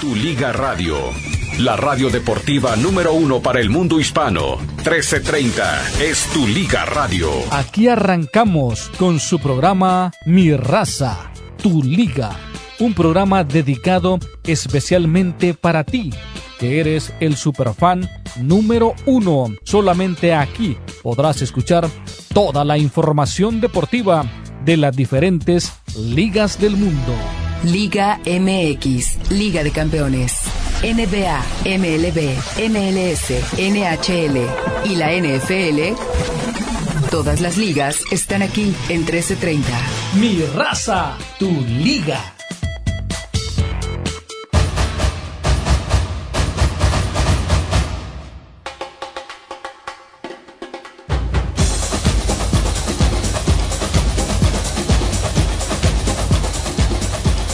Tu Liga Radio, la radio deportiva número uno para el mundo hispano. 1330 es Tu Liga Radio. Aquí arrancamos con su programa Mi Raza, Tu Liga. Un programa dedicado especialmente para ti, que eres el superfan número uno. Solamente aquí podrás escuchar toda la información deportiva de las diferentes ligas del mundo. Liga MX, Liga de Campeones, NBA, MLB, MLS, NHL y la NFL. Todas las ligas están aquí en 1330. Mi raza, tu liga.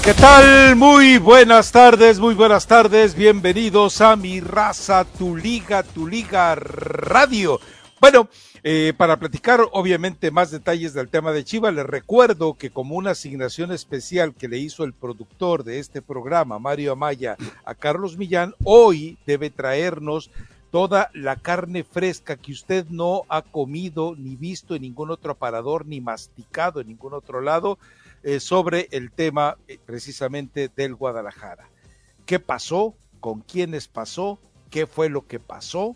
¿Qué tal? Muy buenas tardes, muy buenas tardes. Bienvenidos a Mi Raza, Tu Liga, Tu Liga Radio. Bueno, eh, para platicar obviamente más detalles del tema de Chivas, les recuerdo que como una asignación especial que le hizo el productor de este programa, Mario Amaya, a Carlos Millán, hoy debe traernos toda la carne fresca que usted no ha comido ni visto en ningún otro aparador ni masticado en ningún otro lado eh, sobre el tema eh, precisamente del Guadalajara. ¿Qué pasó? ¿Con quiénes pasó? ¿Qué fue lo que pasó?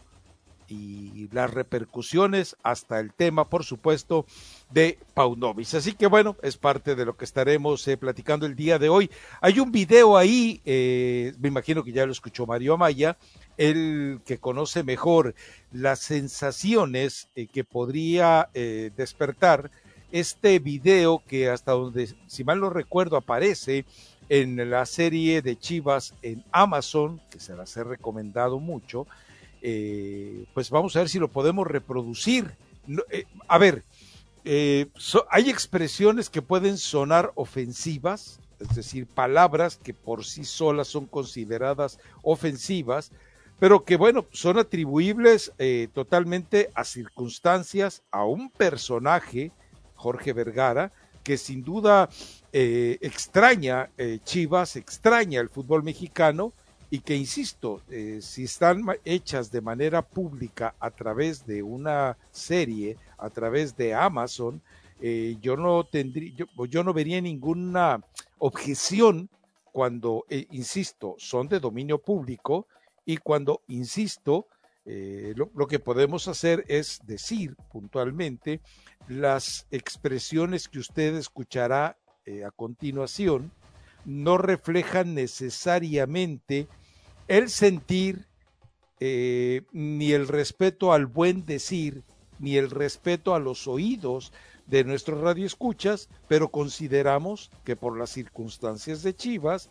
Y las repercusiones hasta el tema, por supuesto, de Paunovis. Así que bueno, es parte de lo que estaremos eh, platicando el día de hoy. Hay un video ahí, me imagino que ya lo escuchó Mario Amaya, el que conoce mejor las sensaciones que podría despertar este video que hasta donde, si mal no recuerdo, aparece en la serie de Chivas en Amazon, que se las he recomendado mucho, eh, pues vamos a ver si lo podemos reproducir. Eh, a ver, eh, hay expresiones que pueden sonar ofensivas, es decir, palabras que por sí solas son consideradas ofensivas, pero que bueno, son atribuibles totalmente a circunstancias, a un personaje, Jorge Vergara, que sin duda eh, extraña eh, Chivas, extraña el fútbol mexicano y que, insisto, eh, si están hechas de manera pública a través de una serie, a través de Amazon, yo no tendría, yo, yo, no vería ninguna objeción cuando, insisto, son de dominio público y cuando, insisto, lo, lo, que podemos hacer es decir puntualmente las expresiones que usted escuchará eh, a continuación no reflejan necesariamente el sentir, eh, ni el respeto al buen decir, ni el respeto a los oídos de nuestros radioescuchas, pero consideramos que por las circunstancias de Chivas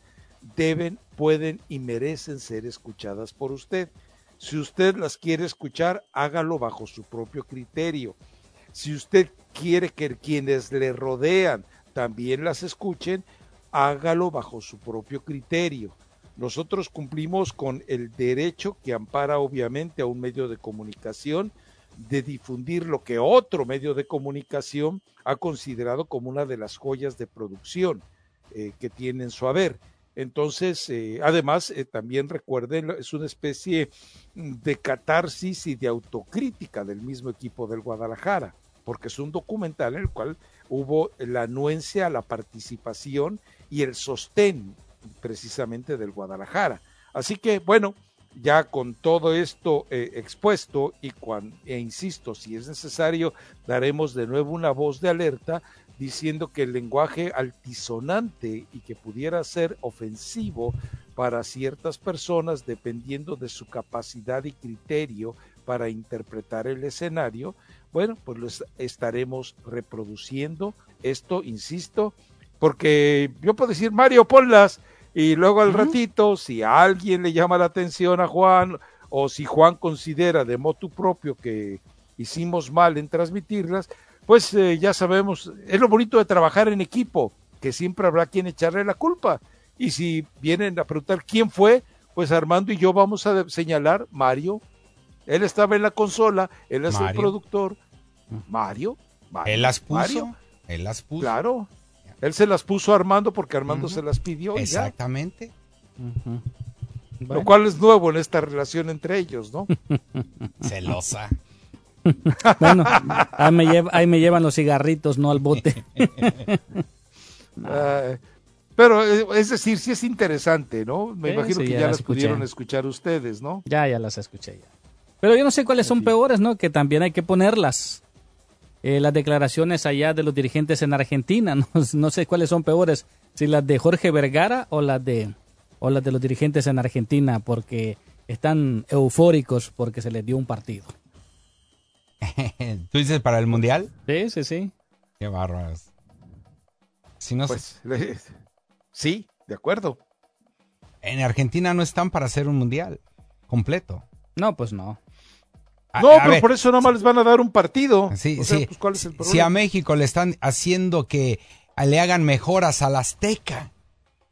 deben, pueden y merecen ser escuchadas por usted. Si usted las quiere escuchar, hágalo bajo su propio criterio. Si usted quiere que quienes le rodean también las escuchen, hágalo bajo su propio criterio. Nosotros cumplimos con el derecho que ampara obviamente a un medio de comunicación de difundir lo que otro medio de comunicación ha considerado como una de las joyas de producción eh, que tiene en su haber. Entonces, eh, además, eh, también recuerden, es una especie de catarsis y de autocrítica del mismo equipo del Guadalajara, porque es un documental en el cual hubo la anuencia, la participación y el sostén precisamente del Guadalajara. Así que, bueno, ya con todo esto eh, expuesto y cuando, e insisto, si es necesario, daremos de nuevo una voz de alerta diciendo que el lenguaje altisonante y que pudiera ser ofensivo para ciertas personas dependiendo de su capacidad y criterio para interpretar el escenario, bueno, pues lo estaremos reproduciendo. Esto, insisto, porque yo puedo decir, Mario, ponlas, y luego al ratito, si a alguien le llama la atención a Juan, o si Juan considera de motu propio que hicimos mal en transmitirlas, pues eh, ya sabemos, es lo bonito de trabajar en equipo, que siempre habrá quien echarle la culpa. Y si vienen a preguntar quién fue, pues Armando y yo vamos a señalar Mario. Él estaba en la consola, él es el productor. Mario, Él las puso. Él las puso. Claro. Él se las puso a Armando porque Armando se las pidió. Exactamente. Lo cual es nuevo en esta relación entre ellos, ¿no? Celosa. bueno, ahí me, ahí me, llevan los cigarritos, no al bote. Pero eh, es decir, sí es interesante, ¿no? Me imagino que ya, las, pudieron escuchar ustedes, ¿no? Ya, ya las escuché ya. Pero yo no sé cuáles son peores, ¿no? Que también hay que ponerlas. Eh, las declaraciones allá de los dirigentes en Argentina, no, no, sé cuáles son peores, si las de Jorge Vergara o las de o las de los dirigentes en Argentina, porque están eufóricos porque se les dio un partido. ¿Tú dices para el mundial? Sí, sí, sí. Qué bárbaros. Si no pues, sí, de acuerdo. En Argentina no están para hacer un mundial completo. No, pues no. no, pero por eso nomás les van a dar un partido. Sí, sí. Pues, si a México le están haciendo que le hagan mejoras al Azteca,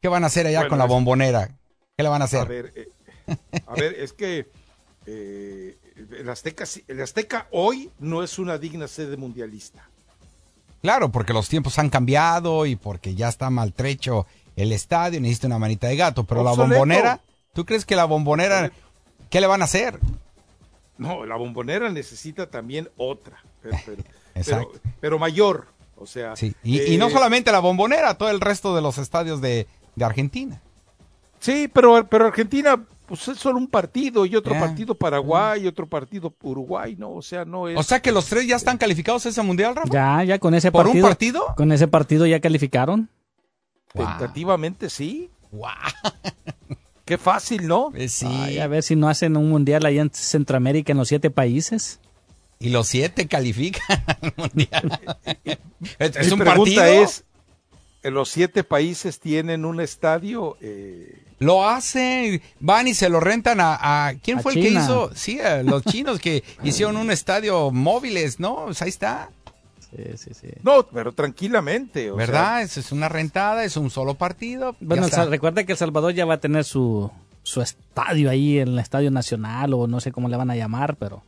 ¿qué van a hacer allá con la bombonera? ¿Qué le van a hacer? A ver, eh, a ver es que eh, el, Azteca, el Azteca hoy no es una digna sede mundialista. Claro, porque los tiempos han cambiado y porque ya está maltrecho el estadio, necesita una manita de gato, pero la bombonera, ¿tú crees que la bombonera, qué le van a hacer? No, la bombonera necesita también otra, pero, pero, mayor, o sea. Sí. Y, no eh, solamente la bombonera, todo el resto de los estadios de, de Argentina. Sí, pero, pero Argentina pues es solo un partido y otro partido Paraguay y otro partido Uruguay, ¿no? O sea, no es... O sea que los tres ya están calificados a ese mundial, Rafa. Ya, ya con ese partido. ¿Por un partido? Con ese partido ya calificaron. Tentativamente sí. Wow. Qué fácil, ¿no? Pues sí. a ver si no hacen un mundial allá en Centroamérica en los siete países. Y los siete califican al mundial. es un partido. es, ¿los siete países tienen un estadio? Eh, lo hacen, van y se lo rentan a... ¿Quién fue el que hizo? Sí, a los chinos que hicieron un estadio móviles, ¿no? Pues ahí está. Sí, sí, sí. No, pero tranquilamente. ¿Verdad? Es, una rentada, es un solo partido. Bueno, recuerda que El Salvador ya va a tener su, su estadio ahí, en el Estadio Nacional, o no sé cómo le van a llamar, pero...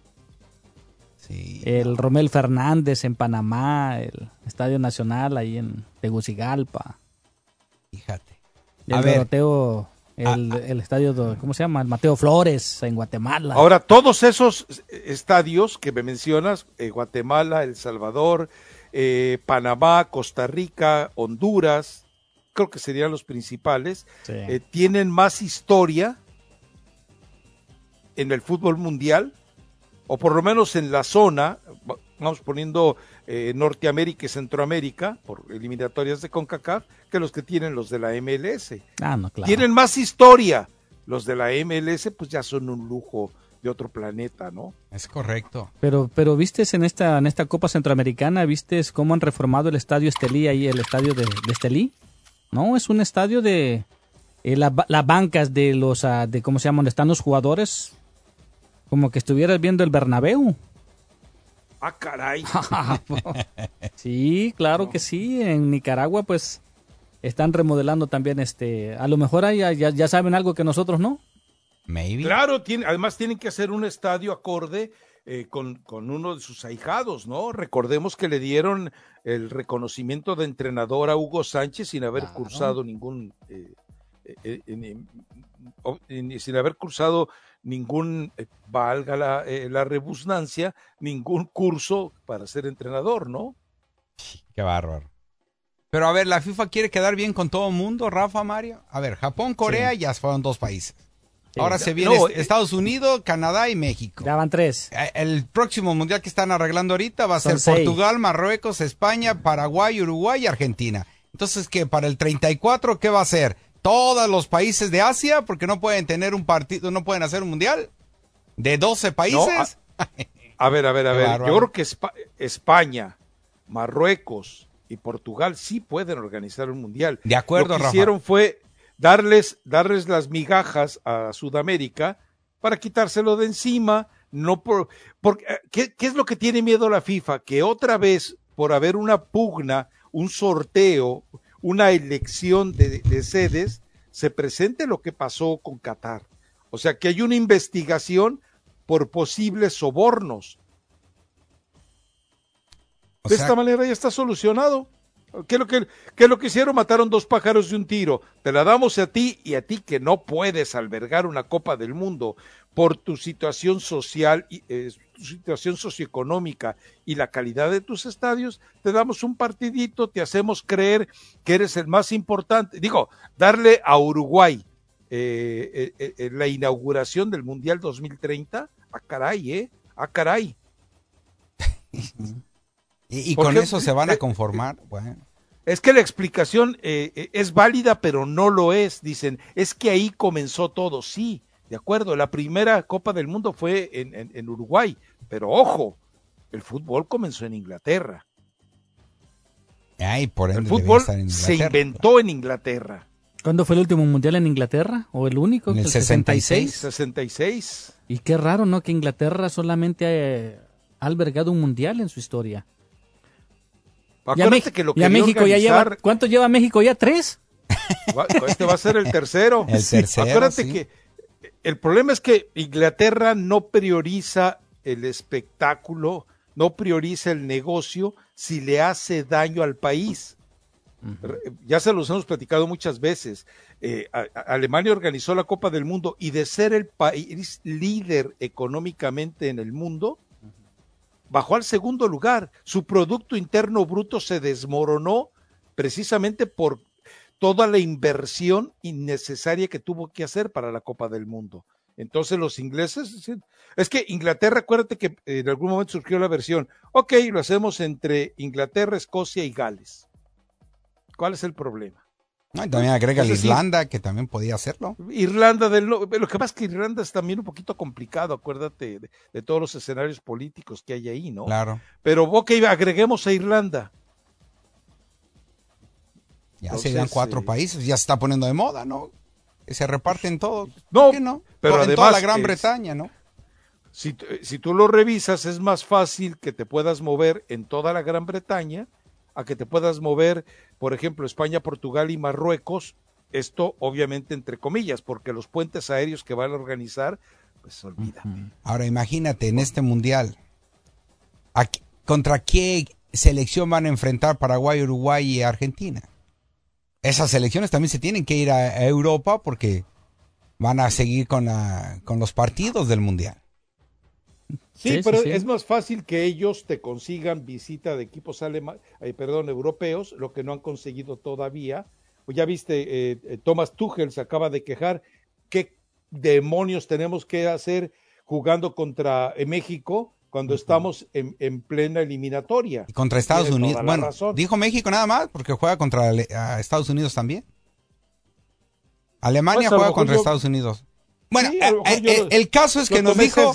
Sí, el Romel Fernández en Panamá, el Estadio Nacional ahí en Tegucigalpa. Fíjate. El Doroteo Ah, el, ah. el, estadio, ¿cómo se llama? El Mateo Flores en Guatemala. Ahora, todos esos estadios que me mencionas, eh, Guatemala, El Salvador, eh, Panamá, Costa Rica, Honduras, creo que serían los principales, eh, tienen más historia en el fútbol mundial, o por lo menos en la zona, vamos poniendo eh, Norteamérica y Centroamérica, por eliminatorias de CONCACAF, que los que tienen los de la MLS. Ah, no, claro. Tienen más historia. Los de la MLS, pues ya son un lujo de otro planeta, ¿no? Es correcto. Pero, pero vistes en esta, en esta Copa Centroamericana, vistes cómo han reformado el estadio Estelí ahí, el estadio de, Estelí. No, es un estadio de eh, las bancas de los, ah, de cómo se llaman, donde están los jugadores, como que estuvieras viendo el Bernabéu. Ah, caray. sí, claro que sí. En Nicaragua, pues, están remodelando también este. A lo mejor ya, ya, saben algo que nosotros no. Maybe. Claro, tiene, además tienen que hacer un estadio acorde eh, con, con, uno de sus ahijados, ¿no? Recordemos que le dieron el reconocimiento de entrenador a Hugo Sánchez sin haber cursado ningún. Eh, eh, sin haber cursado ningún, eh, valga la, eh, la rebusnancia, ningún curso para ser entrenador, ¿no? Qué bárbaro. Pero a ver, la FIFA quiere quedar bien con todo el mundo, Rafa Mario. A ver, Japón, Corea ya fueron dos países. Ahora se viene eh, Estados Unidos, Canadá y México. Ya van tres. El próximo mundial que están arreglando ahorita va a ser Portugal, Marruecos, España, Paraguay, Uruguay y Argentina. Entonces, ¿qué? Para el 34, ¿qué va a ser? Todos los países de Asia porque no pueden tener un partido, no pueden hacer un mundial de 12 países. a, ver, a ver, a ver. Yo creo que España, Marruecos y Portugal sí pueden organizar un mundial. De acuerdo, Lo que hicieron fue darles, darles las migajas a Sudamérica para quitárselo de encima. No por, eh, ¿qué, ¿Qué es lo que tiene miedo la FIFA? Que otra vez, por haber una pugna, un sorteo, una elección de, sedes, se presente lo que pasó con Qatar. O sea, que hay una investigación por posibles sobornos. de esta manera ya está solucionado. ¿Qué es, lo que, ¿Qué es lo que hicieron? Mataron dos pájaros de un tiro. Te la damos a ti y a ti que no puedes albergar una Copa del Mundo por tu situación social y eh, tu situación socioeconómica y la calidad de tus estadios, te damos un partidito, te hacemos creer que eres el más importante. Digo, darle a Uruguay eh, eh, la inauguración del Mundial 2030, a ah, caray, ¿eh? A ah, caray. Y, con eso se van a conformar. Bueno. Es que la explicación eh, eh, es válida, pero no lo es. Dicen, es que ahí comenzó todo. Sí, de acuerdo. La primera Copa del Mundo fue en, Uruguay, pero ojo, el fútbol comenzó en Inglaterra. Ay, por el fútbol se inventó en Inglaterra. ¿Cuándo fue el último mundial en Inglaterra? ¿O el único? En el, 66. 66. Y qué raro, ¿no? Que Inglaterra solamente ha albergado un mundial en su historia. Acuérdate que lo que México ya lleva, ¿cuánto lleva México ya? ¿Tres? Este va a ser el tercero. el tercero. Acuérdate que el problema es que Inglaterra no prioriza el espectáculo, no prioriza el negocio si le hace daño al país. Ya se los hemos platicado muchas veces. Eh, Alemania organizó la Copa del Mundo y de ser el país líder económicamente en el mundo, bajó al segundo lugar. Su Producto Interno Bruto se desmoronó precisamente por toda la inversión innecesaria que tuvo que hacer para la Copa del Mundo. Entonces los ingleses, es que Inglaterra, acuérdate que en algún momento surgió la versión, ok, lo hacemos entre Inglaterra, Escocia y Gales. ¿Cuál es el problema? también agrega la Irlanda, que también podía hacerlo. Irlanda del Lo que pasa es que Irlanda es también un poquito complicado, acuérdate de, todos los escenarios políticos que hay ahí, ¿no? Claro. Pero ok, agreguemos a Irlanda. Ya serían cuatro eh, países, ya se está poniendo de moda, ¿no? Se reparten todos. No, no? Pero en además, toda la Gran Bretaña, ¿no? Si, si tú lo revisas, es más fácil que te puedas mover en toda la Gran Bretaña a que te puedas mover, por ejemplo, España, Portugal y Marruecos, esto obviamente entre comillas, porque los puentes aéreos que van a organizar, pues olvídate. Ahora imagínate en este mundial, ¿contra qué selección van a enfrentar Paraguay, Uruguay y Argentina? Esas selecciones también se tienen que ir a, Europa porque van a seguir con, con los partidos del mundial. Sí, pero es más fácil que ellos te consigan visita de equipos alemanes, eh, perdón, europeos, lo que no han conseguido todavía. Pues ya viste, eh, eh, Thomas Tuchel se acaba de quejar, ¿qué demonios tenemos que hacer jugando contra México cuando estamos en, plena eliminatoria? Y contra Estados Unidos. Bueno, dijo México nada más porque juega contra Estados Unidos también. Alemania pues, juega contra Estados Unidos. Bueno, el caso es que nos dijo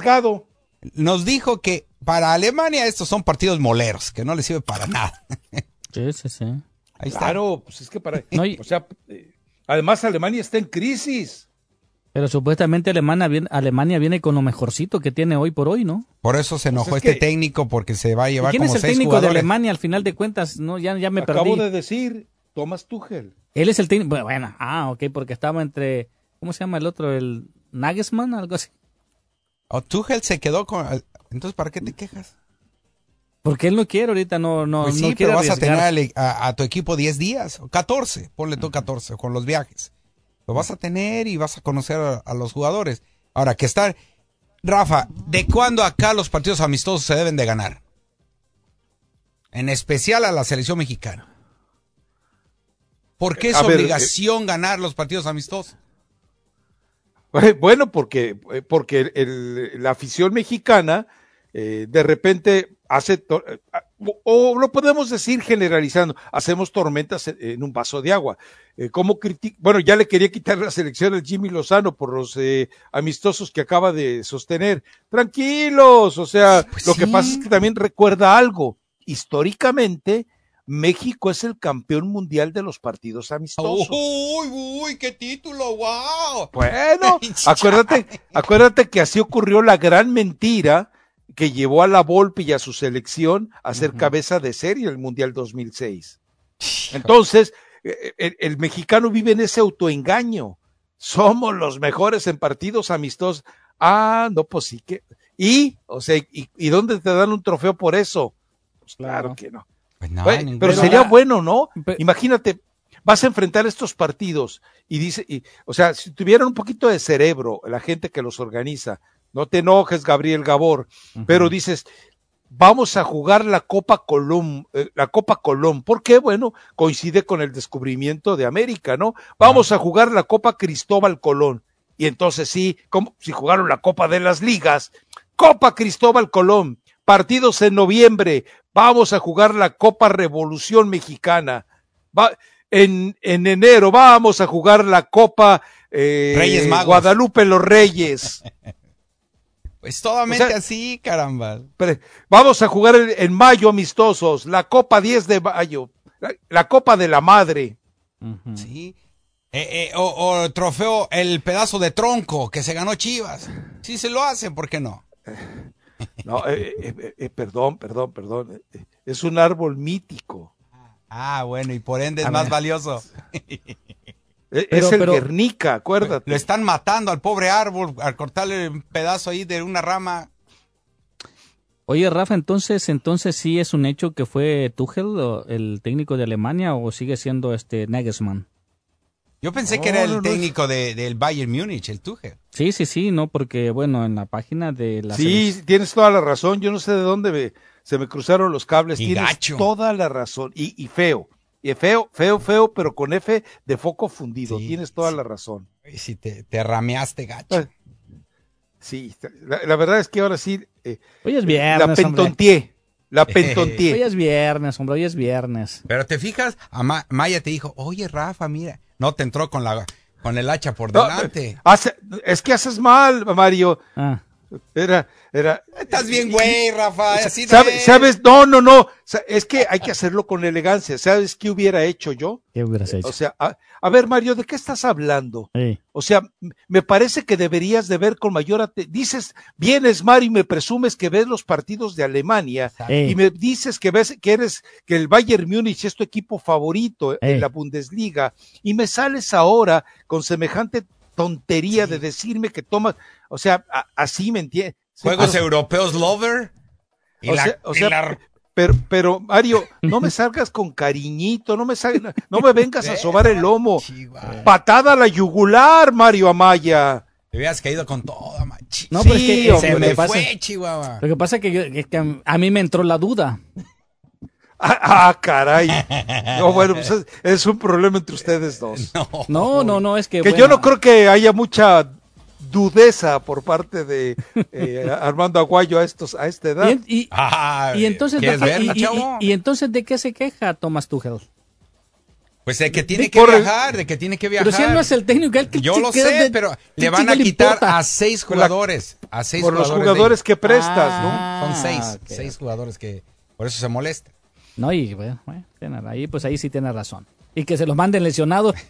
nos dijo que para Alemania estos son partidos moleros, que no les sirve para nada. Sí, sí, sí. Ahí está. Claro, pues es que para... O sea, eh, además Alemania está en crisis. Pero supuestamente Alemania viene, Alemania viene con lo mejorcito que tiene hoy por hoy, ¿no? Por eso se enojó pues este técnico porque se va a llevar ¿Quién es el técnico de Alemania al final de cuentas? No, ya, ya me Acabo perdí. Acabo de decir, Thomas Tuchel. Él es el técnico, bueno, ah, ok, porque estaba entre, ¿cómo se llama el otro? El Nagelsmann, algo así. O oh, Tuchel se quedó con, entonces, ¿para qué te quejas? Porque él no quiere ahorita, no, no, pues sí, pero vas a tener a, tu equipo 10 días, 14, ponle tú 14 con los viajes. Lo vas a tener y vas a conocer a, los jugadores. Ahora, que estar... Rafa, ¿de cuándo acá los partidos amistosos se deben de ganar? En especial a la selección mexicana. ¿Por qué es obligación ganar los partidos amistosos? Bueno, porque, porque la afición mexicana eh, de repente hace, eh, o, lo podemos decir generalizando, hacemos tormentas en, un vaso de agua. Eh, como bueno, ya le quería quitar la selección al Jimmy Lozano por los amistosos que acaba de sostener. Tranquilos, o sea, pues lo que pasa es que también recuerda algo. Históricamente, México es el campeón mundial de los partidos amistosos. ¡Uy, uy, qué título! ¡Wow! Bueno, acuérdate, acuérdate que así ocurrió la gran mentira que llevó a la Volpe y a su selección a ser cabeza de serie en el Mundial 2006. Entonces, e, e, el, mexicano vive en ese autoengaño. Somos los mejores en partidos amistosos. Ah, no, pues sí que. ¿Y? O sea, ¿y, dónde te dan un trofeo por eso? Pues claro, que no. Pues pero sería bueno, ¿no? Imagínate, vas a enfrentar estos partidos y dice, y, o sea, si tuvieran un poquito de cerebro la gente que los organiza, no te enojes, Gabriel Gabor, pero dices, vamos a jugar la Copa Colón, eh, la Copa Colón. ¿Por qué? Bueno, coincide con el descubrimiento de América, ¿no? Vamos a jugar la Copa Cristóbal Colón. Y entonces sí, como si jugaron la Copa de las Ligas, Copa Cristóbal Colón, partidos en noviembre, vamos a jugar la Copa Revolución Mexicana. Va, en, en enero vamos a jugar la Copa eh, Guadalupe los Reyes. Pues totalmente así, caramba. vamos a jugar en, mayo amistosos, la Copa 10 de mayo, la, Copa de la Madre. Sí. Eh, eh, o, trofeo, el pedazo de tronco que se ganó Chivas. Sí se lo hacen, ¿por qué no? No, eh, perdón, perdón, perdón. Es un árbol mítico. Ah, bueno, y por ende es más valioso. E, es el Guernica, acuérdate. Lo están matando al pobre árbol al cortarle un pedazo ahí de una rama. Oye, Rafa, entonces, entonces sí es un hecho que fue Tuchel, el técnico de Alemania, o sigue siendo este Nagelsmann. Yo pensé que era el técnico del Bayern Múnich, el Tuchel. Sí, sí, sí, no, porque bueno, en la página de la. Sí, tienes toda la razón. Yo no sé de dónde se me cruzaron los cables. tienes toda la razón y, y feo. Y feo, feo, feo, pero con F de foco fundido. Tienes toda la razón. Y si te, te rameaste gacho. Sí, la, verdad es que ahora sí. Eh, hoy es viernes. La pentontié. La pentontié. hoy es viernes, hombre, hoy es viernes. Pero te fijas, Maya te dijo, oye, Rafa, mira. No te entró con la con el hacha por delante. es que haces mal, Mario. Ah. Era, era. Estás bien, güey, Rafa. Así ¿Sabes? No, no, no. Es que hay que hacerlo con elegancia. ¿Sabes qué hubiera hecho yo? ¿Qué hubieras hecho? O sea, a, ver, Mario, ¿de qué estás hablando? O sea, me parece que deberías de ver con mayor atención. Dices, vienes, Mario, y me presumes que ves los partidos de Alemania y me dices que ves que eres, que el Bayern Múnich es tu equipo favorito en la Bundesliga y me sales ahora con semejante tontería de decirme que tomas, o sea, así me entiendes. Juegos europeos lover. o sea, pero, pero Mario, no me salgas con cariñito, no me salgas, no me vengas a sobar el lomo. Patada a la yugular, Mario Amaya. Te habías caído con todo, machi. No, pero es que se me fue, Chihuahua. Lo que pasa es que, a mí me entró la duda. Ah, ah, caray. No, bueno, pues es, un problema entre ustedes dos. No, no, no, es que. Que yo no creo que haya mucha dudeza por parte de eh, Armando Aguayo a estos a esta edad. Y, entonces de, y, entonces de qué se queja Tomás Tuchel? Pues de que tiene que viajar, de que tiene que viajar. Pero si él no es el técnico, él que Yo lo sé, pero le van a quitar a seis jugadores, a seis por los jugadores que prestas, ¿no? Son ah, seis, seis jugadores que por eso se molesta. No, y bueno, ahí pues ahí sí tiene razón. Y que se los manden lesionados.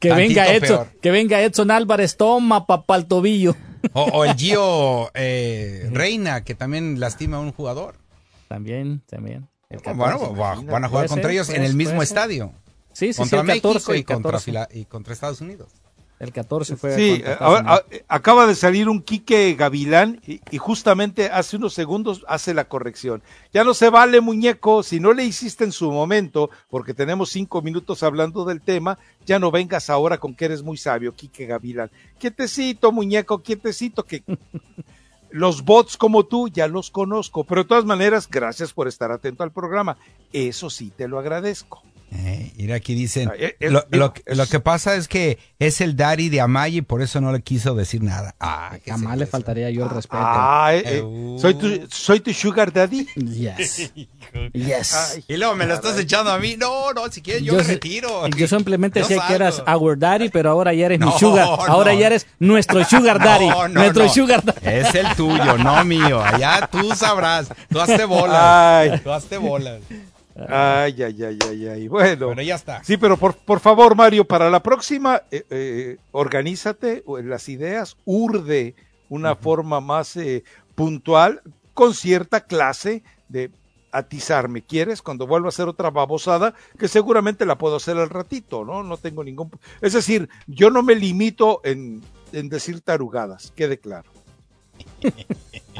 Que venga Edson, que venga Edson Álvarez, toma papá tobillo. O, el Gio eh, Reina, que también lastima a un jugador. También, también. bueno, van a jugar contra ellos en el mismo estadio. Sí, sí, contra México y, contra, y contra Estados Unidos. El 14 fue. Sí, acaba de salir un Quique Gavilán y, justamente hace unos segundos hace la corrección. Ya no se vale, muñeco, si no le hiciste en su momento, porque tenemos cinco minutos hablando del tema, ya no vengas ahora con que eres muy sabio, Quique Gavilán. Quietecito, muñeco, quietecito, que los bots como tú ya los conozco, pero de todas maneras, gracias por estar atento al programa. Eso sí, te lo agradezco. Eh, mira, aquí dicen, ah, eh, eh, lo, que pasa es que es el daddy de Amaya y por eso no le quiso decir nada. Ah, jamás le faltaría yo el respeto. Ah, soy, tu, soy tu sugar daddy. Yes. yes. y luego me lo estás echando a mí. No, no, si quieres yo, me retiro. Yo simplemente sé que eras our daddy, pero ahora ya eres mi sugar. Ahora ya eres nuestro sugar daddy. nuestro sugar daddy. Es el tuyo, no mío. Allá tú sabrás. Tú hazte bolas. Ay. Tú hazte bolas. Ay, ay, ay, ay, ay. Bueno, bueno ya está. Sí, pero por, por favor, Mario, para la próxima, eh, eh, organízate las ideas, urde una forma más eh, puntual, con cierta clase de atizarme. ¿Quieres? Cuando vuelva a hacer otra babosada, que seguramente la puedo hacer al ratito, ¿no? No tengo ningún. Es decir, yo no me limito en, en decir tarugadas, quede claro.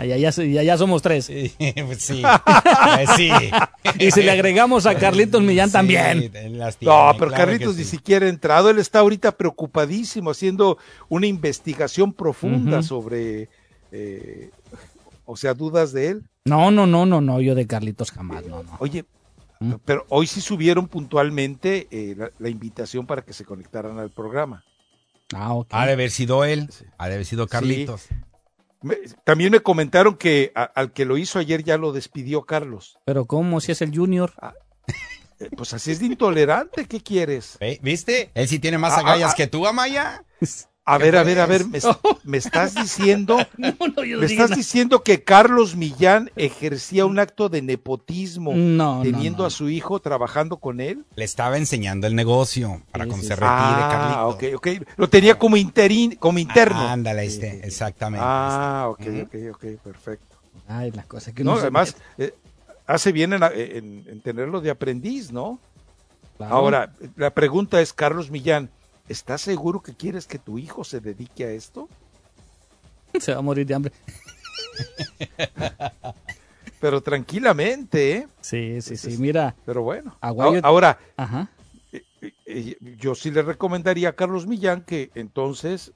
Ya, ya, ya, somos tres. Pues sí, pues sí. y si le agregamos a Carlitos Millán también. no, pero Carlitos ni siquiera ha entrado. Él está ahorita preocupadísimo haciendo una investigación profunda sobre, eh, o sea, dudas de él. No, no, no, no, no, yo de Carlitos jamás, no, no. Oye, ¿Mm? pero hoy sí subieron puntualmente eh, la, invitación para que se conectaran al programa. Ah, ok. Ha de haber sido él, ha de haber sido Carlitos también me comentaron que al que lo hizo ayer ya lo despidió Carlos. Pero ¿cómo? Si es el Junior. Ah, eh, pues así es de intolerante, ¿qué quieres? ¿Viste? Él sí tiene más ah, agallas ah, que tú, Amaya. A ver, a ver, a ver, me, estás diciendo, me estás diciendo que Carlos Millán ejercía un acto de nepotismo teniendo a su hijo trabajando con él. Le estaba enseñando el negocio para cuando se retire, ah, ok, ok. Lo tenía como interín, como interno. ándale, este, exactamente. Ah, ok, ok, ok, perfecto. Ay, las cosas que no. además, eh, hace bien en, tenerlo de aprendiz, ¿no? Ahora, la pregunta es, Carlos Millán, ¿Estás seguro que quieres que tu hijo se dedique a esto? Se va a morir de hambre. Pero tranquilamente, ¿eh? Sí, sí, sí. Mira. Pero bueno. Ahora, Ajá. Eh, eh, eh, yo sí le recomendaría a Carlos Millán que entonces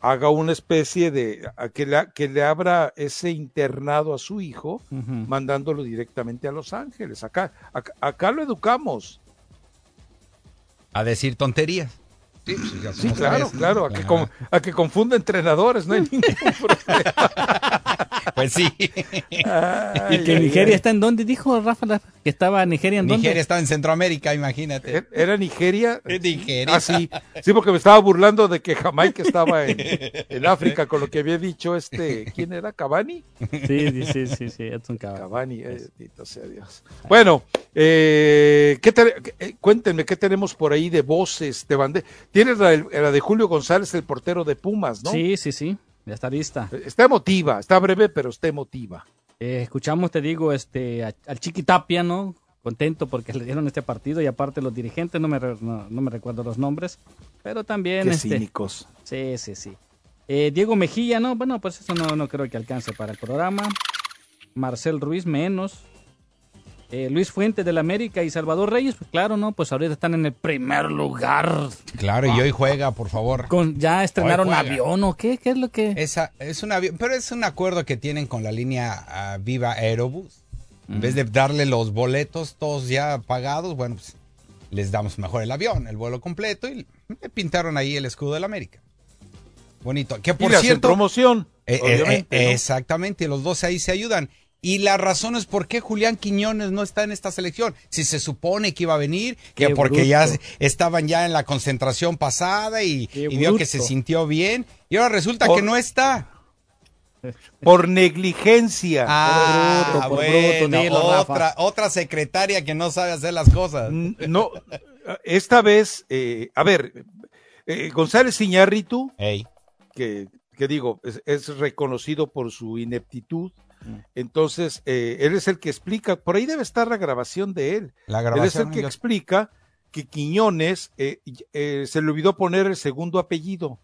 haga una especie de que le, que le abra ese internado a su hijo, mandándolo directamente a Los Ángeles. acá, acá lo educamos. A decir tonterías. Sí, pues, claro, claro, a que, a que confunda entrenadores, no hay ningún problema. Pues sí. ¿Y que Nigeria está en dónde? Dijo Rafa que estaba Nigeria en dónde? Nigeria estaba en Centroamérica, imagínate. ¿E-, ¿Era Nigeria? Nigeria. Ah, sí. Sí, porque me estaba burlando de que Jamaica estaba en, África con lo que había dicho este, ¿quién era? ¿Cabani? Sí, sí, sí, sí, Edson Cabani. Cabani, eh, sea Dios. Bueno, eh, ¿qué eh, cuéntenme, ¿qué tenemos por ahí de voces, de bande Tienes la, la de Julio González, el portero de Pumas, ¿no? Sí, sí, sí. Ya está lista. Está emotiva, está breve, pero está emotiva. Eh, escuchamos, te digo, este, al Chiqui Tapia, ¿no? Contento porque le dieron este partido y aparte los dirigentes, no me, no, me recuerdo los nombres, pero también... Qué este, cínicos. Sí, sí, sí. Eh, Diego Mejía, ¿no? Bueno, pues eso no, no creo que alcance para el programa. Marcel Ruiz, menos. Eh, Luis Fuentes del América y Salvador Reyes, pues claro, ¿no? Pues ahorita están en el primer lugar. Claro, y hoy juega, por favor. Con, ¿Ya estrenaron avión o qué? ¿Qué es lo que...? Esa, es un avión, pero es un acuerdo que tienen con la línea ah, Viva Aerobus. En vez de darle los boletos todos ya pagados, bueno, pues les damos mejor el avión, el vuelo completo y le pintaron ahí el escudo del América. Bonito. Que por cierto... promoción. Eh, eh, exactamente, los dos ahí se ayudan. Y la razón es por qué Julián Quiñones no está en esta selección. Si se supone que iba a venir, que porque ya estaban ya en la concentración pasada y, vio que se sintió bien. Y ahora resulta que no está. Por negligencia. Ah, otra, otra secretaria que no sabe hacer las cosas. No, esta vez, eh, a ver, eh, González Iñárritu, que, que digo, es reconocido por su ineptitud, entonces, eh, él es el que explica, por ahí debe estar la grabación de él. La grabación, él es el que explica que Quiñones eh, eh, se le olvidó poner el segundo apellido.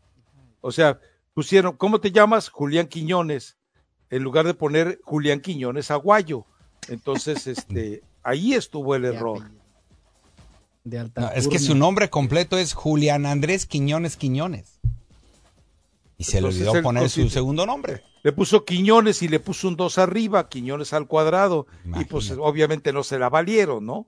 O sea, pusieron, ¿cómo te llamas? Julián Quiñones, en lugar de poner Julián Quiñones Aguayo. Entonces, este, ahí estuvo el error. es que su nombre completo es Julián Andrés Quiñones Quiñones. Y se le olvidó poner su segundo nombre le puso Quiñones y le puso un 2 arriba, Quiñones al cuadrado, y pues obviamente no se la valieron, ¿no?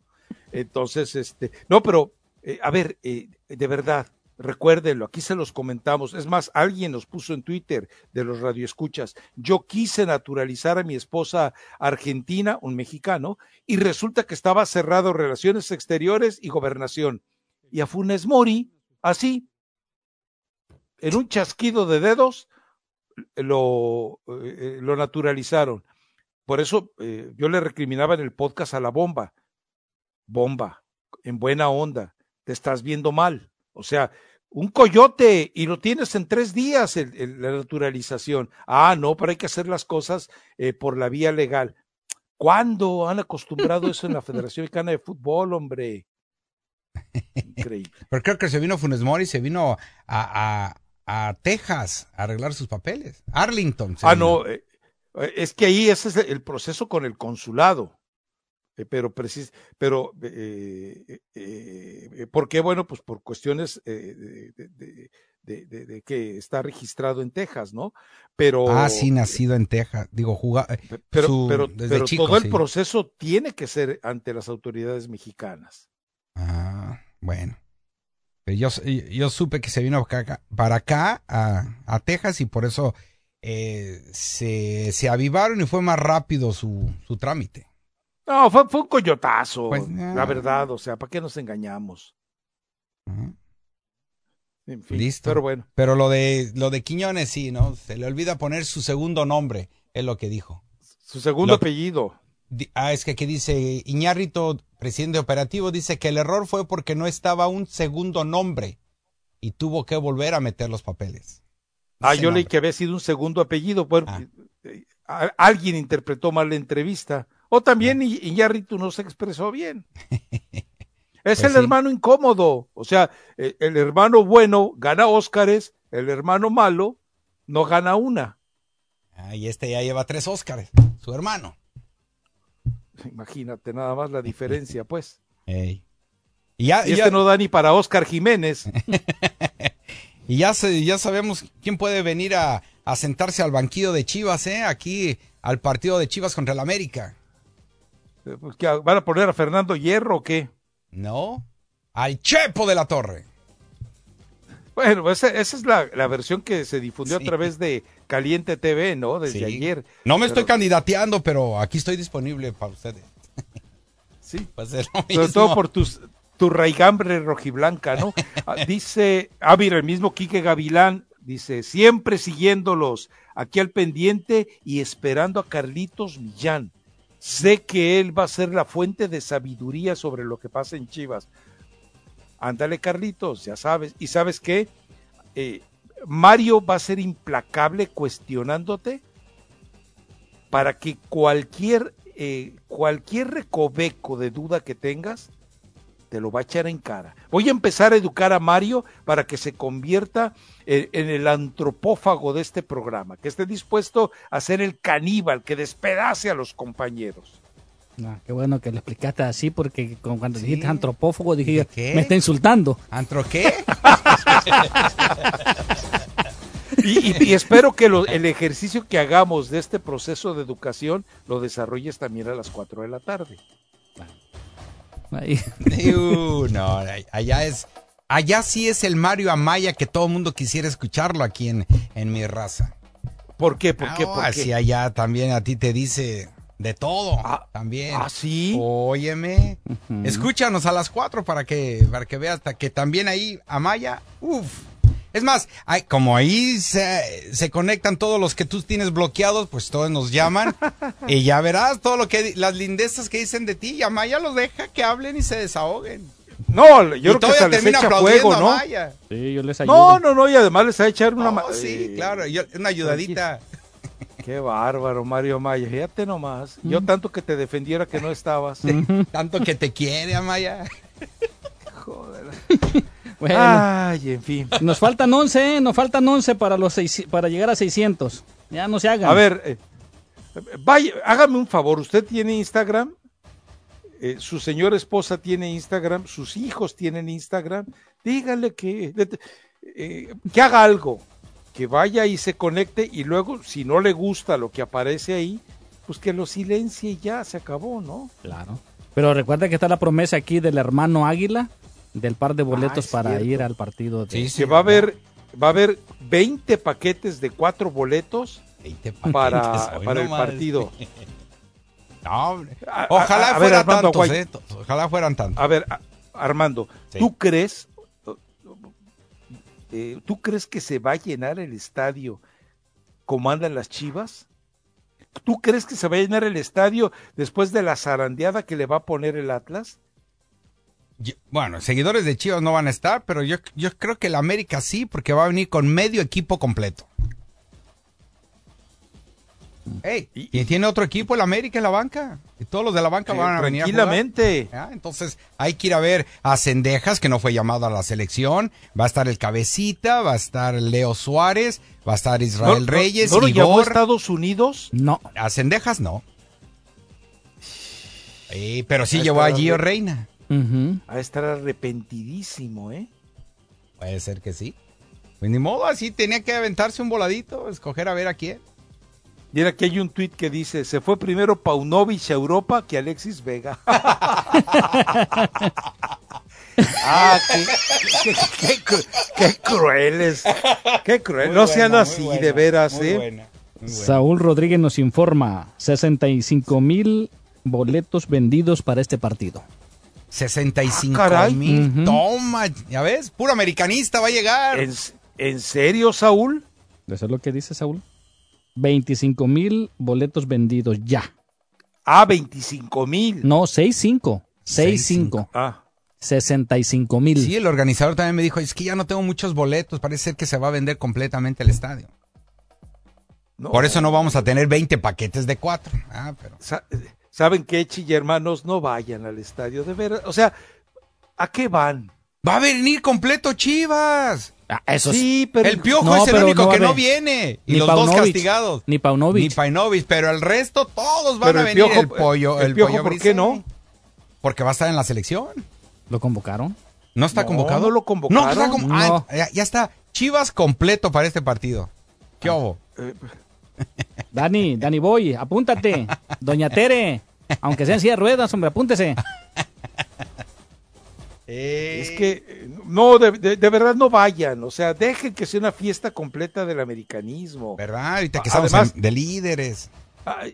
Entonces, este, no, pero, eh, a ver, eh, de verdad, recuérdenlo, aquí se los comentamos, es más, alguien nos puso en Twitter de los radioescuchas, yo quise naturalizar a mi esposa argentina, un mexicano, y resulta que estaba cerrado relaciones exteriores y gobernación. Y a Funes Mori, así, en un chasquido de dedos, lo, eh, lo naturalizaron. Por eso eh, yo le recriminaba en el podcast a la bomba. Bomba, en buena onda, te estás viendo mal. O sea, un coyote y lo tienes en tres días la naturalización. Ah, no, pero hay que hacer las cosas eh, por la vía legal. ¿Cuándo han acostumbrado eso en la Federación Mexicana de Fútbol, hombre? Increíble. Pero creo que se vino Funes Mori, se vino a, a Texas a arreglar sus papeles. Arlington. Ah, no. Eh, Eh, es que ahí ese es el proceso con el consulado. Eh, pero precis, pero eh, ¿por qué? Bueno, pues por cuestiones de, de, que está registrado en Texas, ¿no? Pero ah, sí, nacido en Texas, digo, jugar, pero, pero, pero todo el proceso tiene que ser ante las autoridades mexicanas. Ah, bueno. Yo, yo supe que se vino para acá, a, a Texas, y por eso se, se avivaron y fue más rápido su, su trámite. No, fue, fue un coyotazo, pues, la verdad, o sea, ¿para qué nos engañamos? En fin, Listo. Pero bueno. Pero lo de, lo de Quiñones sí, ¿no? Se le olvida poner su segundo nombre, es lo que dijo. Su segundo apellido. Ah, es que aquí dice Iñárrito, presidente operativo, dice que el error fue porque no estaba un segundo nombre y tuvo que volver a meter los papeles. Ah, yo leí que había sido un segundo apellido. Bueno, ah. eh, alguien interpretó mal la entrevista. O también Iñárritu no se expresó bien. Es pues el hermano incómodo. O sea, e, el, hermano bueno gana Óscares, el hermano malo no gana una. Ah, y este ya lleva tres Óscares, su hermano. Imagínate nada más la diferencia, pues. Y, ya, este no da ni para Óscar Jiménez. y ya, ya sabemos quién puede venir a, a sentarse al banquillo de Chivas, ¿eh? Aquí al partido de Chivas contra el América. Eh, pues, ¿Van a poner a Fernando Hierro o qué? No, al Chepo de la Torre. Bueno, esa, es la, versión que se difundió a través de Caliente TV, ¿no? Desde ayer. No me estoy candidateando, pero aquí estoy disponible para ustedes. Sí. Sobre todo por tus, tu raigambre rojiblanca, ¿no? Ah, dice, ah, mira, el mismo Quique Gavilán dice, siempre siguiéndolos, aquí al pendiente y esperando a Carlitos Millán. Sé que él va a ser la fuente de sabiduría sobre lo que pasa en Chivas. Ándale, Carlitos, ya sabes. ¿Y sabes qué? Eh, Mario va a ser implacable cuestionándote para que cualquier, eh, cualquier recoveco de duda que tengas, te lo va a echar en cara. Voy a empezar a educar a Mario para que se convierta en, el antropófago de este programa, que esté dispuesto a ser el caníbal que despedace a los compañeros. Ah, qué bueno que lo explicaste así, porque cuando dijiste antropófago dije, me está insultando. ¿Antro qué? y, espero que el ejercicio que hagamos de este proceso de educación lo desarrolles también a las 4 de la tarde. Uh, no, allá es. Allá sí es el Mario Amaya que todo el mundo quisiera escucharlo aquí en, en mi raza. ¿Por qué? ¿Por qué? ¿Por así allá también a ti te dice de todo. Ah, también. ¿Ah, sí? Óyeme. Escúchanos a las cuatro para que, para que veas que también ahí Amaya, uff, es más, hay, como ahí se, se, conectan todos los que tú tienes bloqueados, pues todos nos llaman y ya verás todo lo que las lindezas que dicen de ti. Y Amaya los deja que hablen y se desahoguen. No, yo creo que se les echa fuego, ¿no? Sí, yo les ayudo. No, no, no, y además les va a echar una... No, sí, claro, una ayudadita. Qué bárbaro, Mario Amaya. Fíjate nomás. Yo tanto que te defendiera que no estabas. tanto que te quiere, Amaya. Joder. Bueno, Ay, en fin. Nos faltan 11, ¿eh? nos faltan 11 para, los para llegar a 600. Ya no se hagan. A ver, eh, vaya, hágame un favor. ¿Usted tiene Instagram? Eh, su señora esposa tiene Instagram, sus hijos tienen Instagram. Dígale que, que haga algo, que vaya y se conecte y luego, si no le gusta lo que aparece ahí, pues que lo silencie y ya se acabó, ¿no? Claro. Pero recuerda que está la promesa aquí del hermano Águila del par de boletos ah, para ir al partido. De... Sí, va a haber va a haber 20 paquetes de cuatro boletos para, para el partido. ojalá fueran tantos, eh, ojalá fueran tantos. A ver, Armando, ¿tú crees eh, ¿tú crees que se va a llenar el estadio como andan las Chivas? ¿Tú crees que se va a llenar el estadio después de la zarandeada que le va a poner el Atlas? bueno, seguidores de Chivas no van a estar, pero yo, yo creo que el América sí, porque va a venir con medio equipo completo. Y, tiene otro equipo, el América en la banca. Y todos los de la banca van a venir tranquilamente. Entonces hay que ir a ver a Cendejas, que no fue llamado a la selección. Va a estar el Cabecita, va a estar Leo Suárez, va a estar Israel Reyes. ¿No, lo llamó Estados Unidos? No. A Cendejas no. pero sí llevó a Gio Reina. A estar arrepentidísimo, ¿eh? Puede ser que sí. Pues ni modo, así tenía que aventarse un voladito, escoger a ver a quién. Mira, aquí hay un tuit que dice, se fue primero Paunovic a Europa que Alexis Vega. ah, qué, crueles. Qué crueles. no sean así, de veras, ¿eh? Saúl Rodríguez nos informa, 65 mil boletos vendidos para este partido. 65 ah, mil. Toma, ya ves, puro americanista va a llegar. ¿En, serio, Saúl? Eso es lo que dice Saúl. 25 mil boletos vendidos ya. Ah, 25 mil. No, 65. 65. Ah. 65 mil. Sí, el organizador también me dijo, es que ya no tengo muchos boletos, parece ser que se va a vender completamente el estadio. Por eso no vamos a tener 20 paquetes de cuatro. Ah, pero... ¿Saben qué, y hermanos? No vayan al estadio, de ver, O sea, ¿a qué van? Va a venir completo Chivas. Ah, eso sí, pero el piojo es el único que no viene y los dos castigados. Ni Paunovic. Ni Paunovic, pero el resto todos van a venir. el pollo, el, piojo, ¿por qué no? Porque va a estar en la selección. ¿Lo convocaron? ¿No está convocado? No lo convocaron. No, ah, ya, está. Chivas completo para este partido. ¿Qué ah, eh, Dani, Dani Boy, apúntate. Doña Tere, aunque sean silla de ruedas, hombre, apúntese. Es que, no, de, verdad no vayan, o sea, dejen que sea una fiesta completa del americanismo. ¿Verdad? Ahorita que además, de líderes. Ah,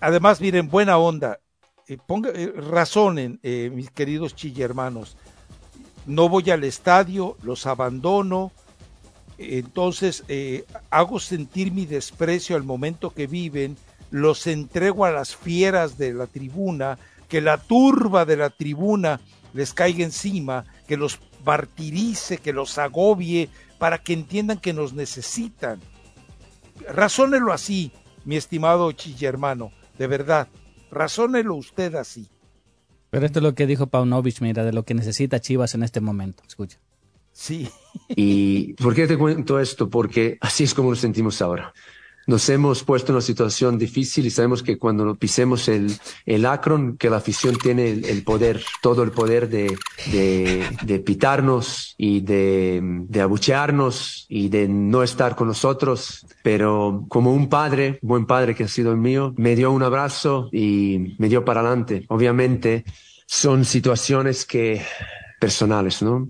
además, miren, buena onda, eh, ponga, eh, razonen, eh, mis queridos chillermanos, no voy al estadio, los abandono, entonces hago sentir mi desprecio al momento que viven, los entrego a las fieras de la tribuna, que la turba de la tribuna les caiga encima, que los martirice, que los agobie, para que entiendan que nos necesitan. Razónelo así, mi estimado hermano, de verdad, razónelo usted así. Pero esto es lo que dijo Paunovic, mira, de lo que necesita Chivas en este momento. Escucha. Sí. ¿Y por qué te cuento esto? Porque así es como nos sentimos ahora nos hemos puesto en una situación difícil y sabemos que cuando pisemos el, el Akron, que la afición tiene el, poder, todo el poder de, de, de pitarnos y de, de, abuchearnos y de no estar con nosotros. Pero como un padre, buen padre que ha sido el mío, me dio un abrazo y me dio para adelante. Obviamente son situaciones que personales, ¿no?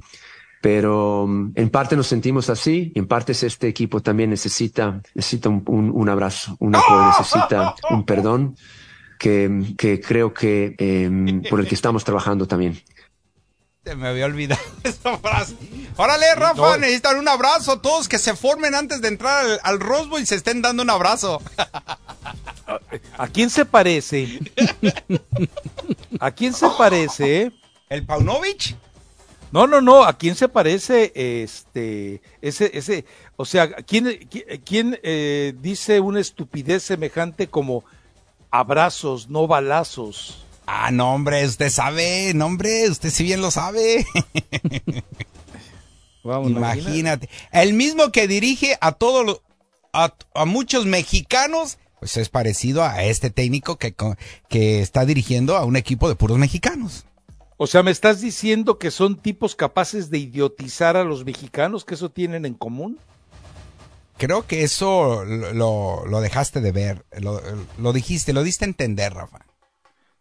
Pero mm, en parte nos sentimos así y en parte este equipo también necesita, necesita un, un, abrazo, un apoyo, necesita un perdón que, que creo que eh, por el que estamos trabajando también. Se me había olvidado esa frase. Órale, Rafa, necesitan un abrazo. Todos que se formen antes de entrar al, al Rosbo y se estén dando un abrazo. ¿A quién se parece? ¿A quién se parece? ¿El Paunovic? No, no, no, ¿a quién se parece este, ese, ese, o sea, quién, quién eh, dice una estupidez semejante como abrazos, no balazos? Ah, no, hombre, usted sabe, no, hombre, usted sí bien lo sabe. Imagínate. El mismo que dirige a todos a, a, muchos mexicanos, pues es parecido a este técnico que, que está dirigiendo a un equipo de puros mexicanos. O sea, ¿me estás diciendo que son tipos capaces de idiotizar a los mexicanos, que eso tienen en común? Creo que eso lo, dejaste de ver, lo, dijiste, lo diste a entender, Rafa.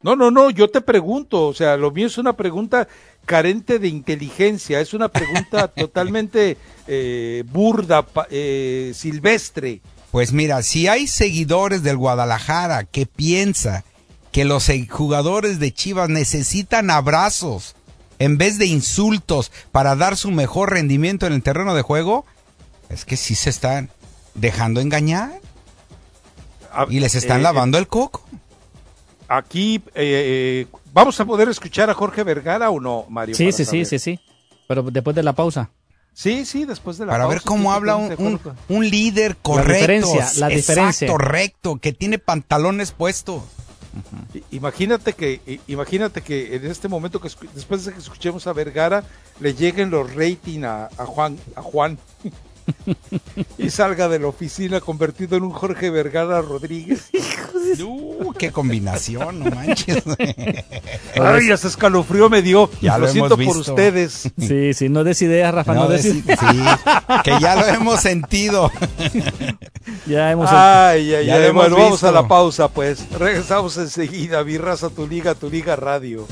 No, no, no, yo te pregunto, o sea, lo mío es una pregunta carente de inteligencia, es una pregunta totalmente eh, burda, eh, silvestre. Pues mira, si hay seguidores del Guadalajara que piensa que los jugadores de Chivas necesitan abrazos en vez de insultos para dar su mejor rendimiento en el terreno de juego, es que sí se están dejando engañar y les están eh, lavando el coco. Aquí eh, eh, vamos a poder escuchar a Jorge Vergara o no, Mario. Sí, sí, sí, sí, sí. Pero después de la pausa. Sí, sí, después de la Para ver cómo habla un, un, líder correcto. La diferencia, la diferencia. Exacto, recto, que tiene pantalones puestos. Imagínate que, imagínate que en este momento que después de que escuchemos a Vergara le lleguen los rating a, Juan, a Juan. y salga de la oficina convertido en un Jorge Vergara Rodríguez. Uh, qué combinación, no manches. Ay, hasta escalofrío me dio. Ya lo, siento por ustedes. Sí, sí, no des ideas, Rafa, no, des Sí, que ya lo hemos sentido. ya hemos Ay, ay, ay. Bueno, vamos a la pausa, pues. Regresamos enseguida. Mi raza, tu liga, tu liga radio.